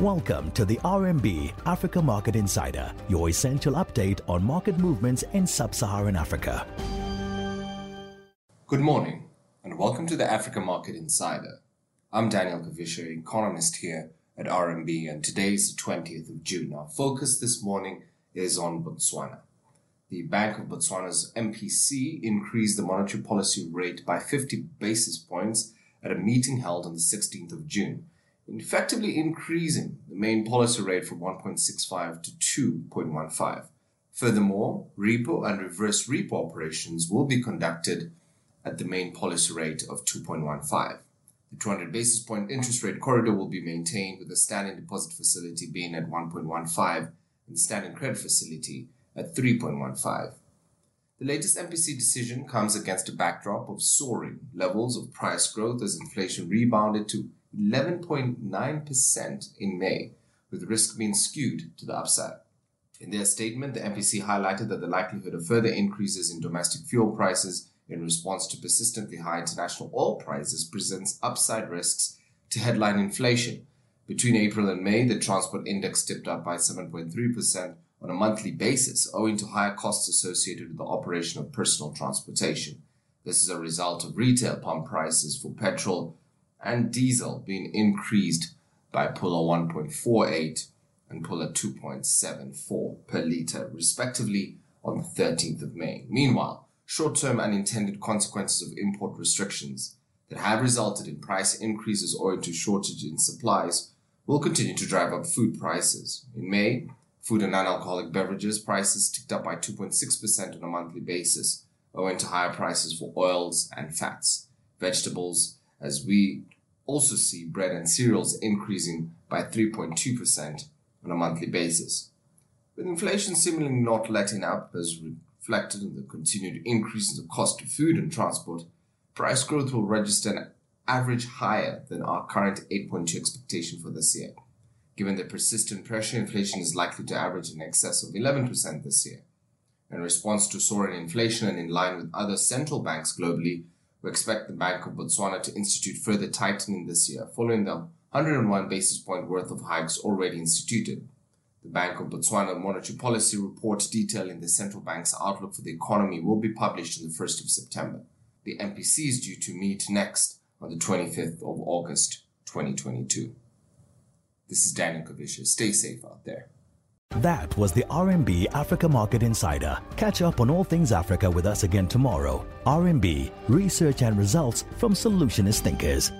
Welcome to the RMB Africa Market Insider, your essential update on market movements in sub Saharan Africa. Good morning, and welcome to the Africa Market Insider. I'm Daniel Kavishe, economist here at RMB, and today is the 20th of June. Our focus this morning is on Botswana. The Bank of Botswana's MPC increased the monetary policy rate by 50 basis points at a meeting held on the 16th of June effectively increasing the main policy rate from 1.65 to 2.15. Furthermore, repo and reverse repo operations will be conducted at the main policy rate of 2.15. The 200 basis point interest rate corridor will be maintained with the standing deposit facility being at 1.15 and standing credit facility at 3.15. The latest MPC decision comes against a backdrop of soaring levels of price growth as inflation rebounded to 11.9% in May, with risk being skewed to the upside. In their statement, the MPC highlighted that the likelihood of further increases in domestic fuel prices in response to persistently high international oil prices presents upside risks to headline inflation. Between April and May, the transport index tipped up by 7.3% on a monthly basis, owing to higher costs associated with the operation of personal transportation. This is a result of retail pump prices for petrol and diesel being increased by pula 1.48 and pula 2.74 per litre, respectively, on the 13th of May. Meanwhile, short-term unintended consequences of import restrictions that have resulted in price increases owing to shortage in supplies will continue to drive up food prices. In May, food and non-alcoholic beverages prices ticked up by 2.6% on a monthly basis, owing to higher prices for oils and fats. Vegetables, as we also see bread and cereals increasing by 3.2% on a monthly basis. With inflation seemingly not letting up, as reflected in the continued increase in the cost of food and transport, price growth will register an average higher than our current 8.2 expectation for this year. Given the persistent pressure, inflation is likely to average in excess of 11% this year. In response to soaring inflation and in line with other central banks globally, we expect the Bank of Botswana to institute further tightening this year, following the 101 basis point worth of hikes already instituted. The Bank of Botswana Monetary Policy Report detailing the central bank's outlook for the economy will be published on the 1st of September. The MPC is due to meet next on the 25th of August 2022. This is Daniel Kavishe. Stay safe out there. That was the RMB Africa Market Insider. Catch up on all things Africa with us again tomorrow. RMB, research and results from solutionist thinkers.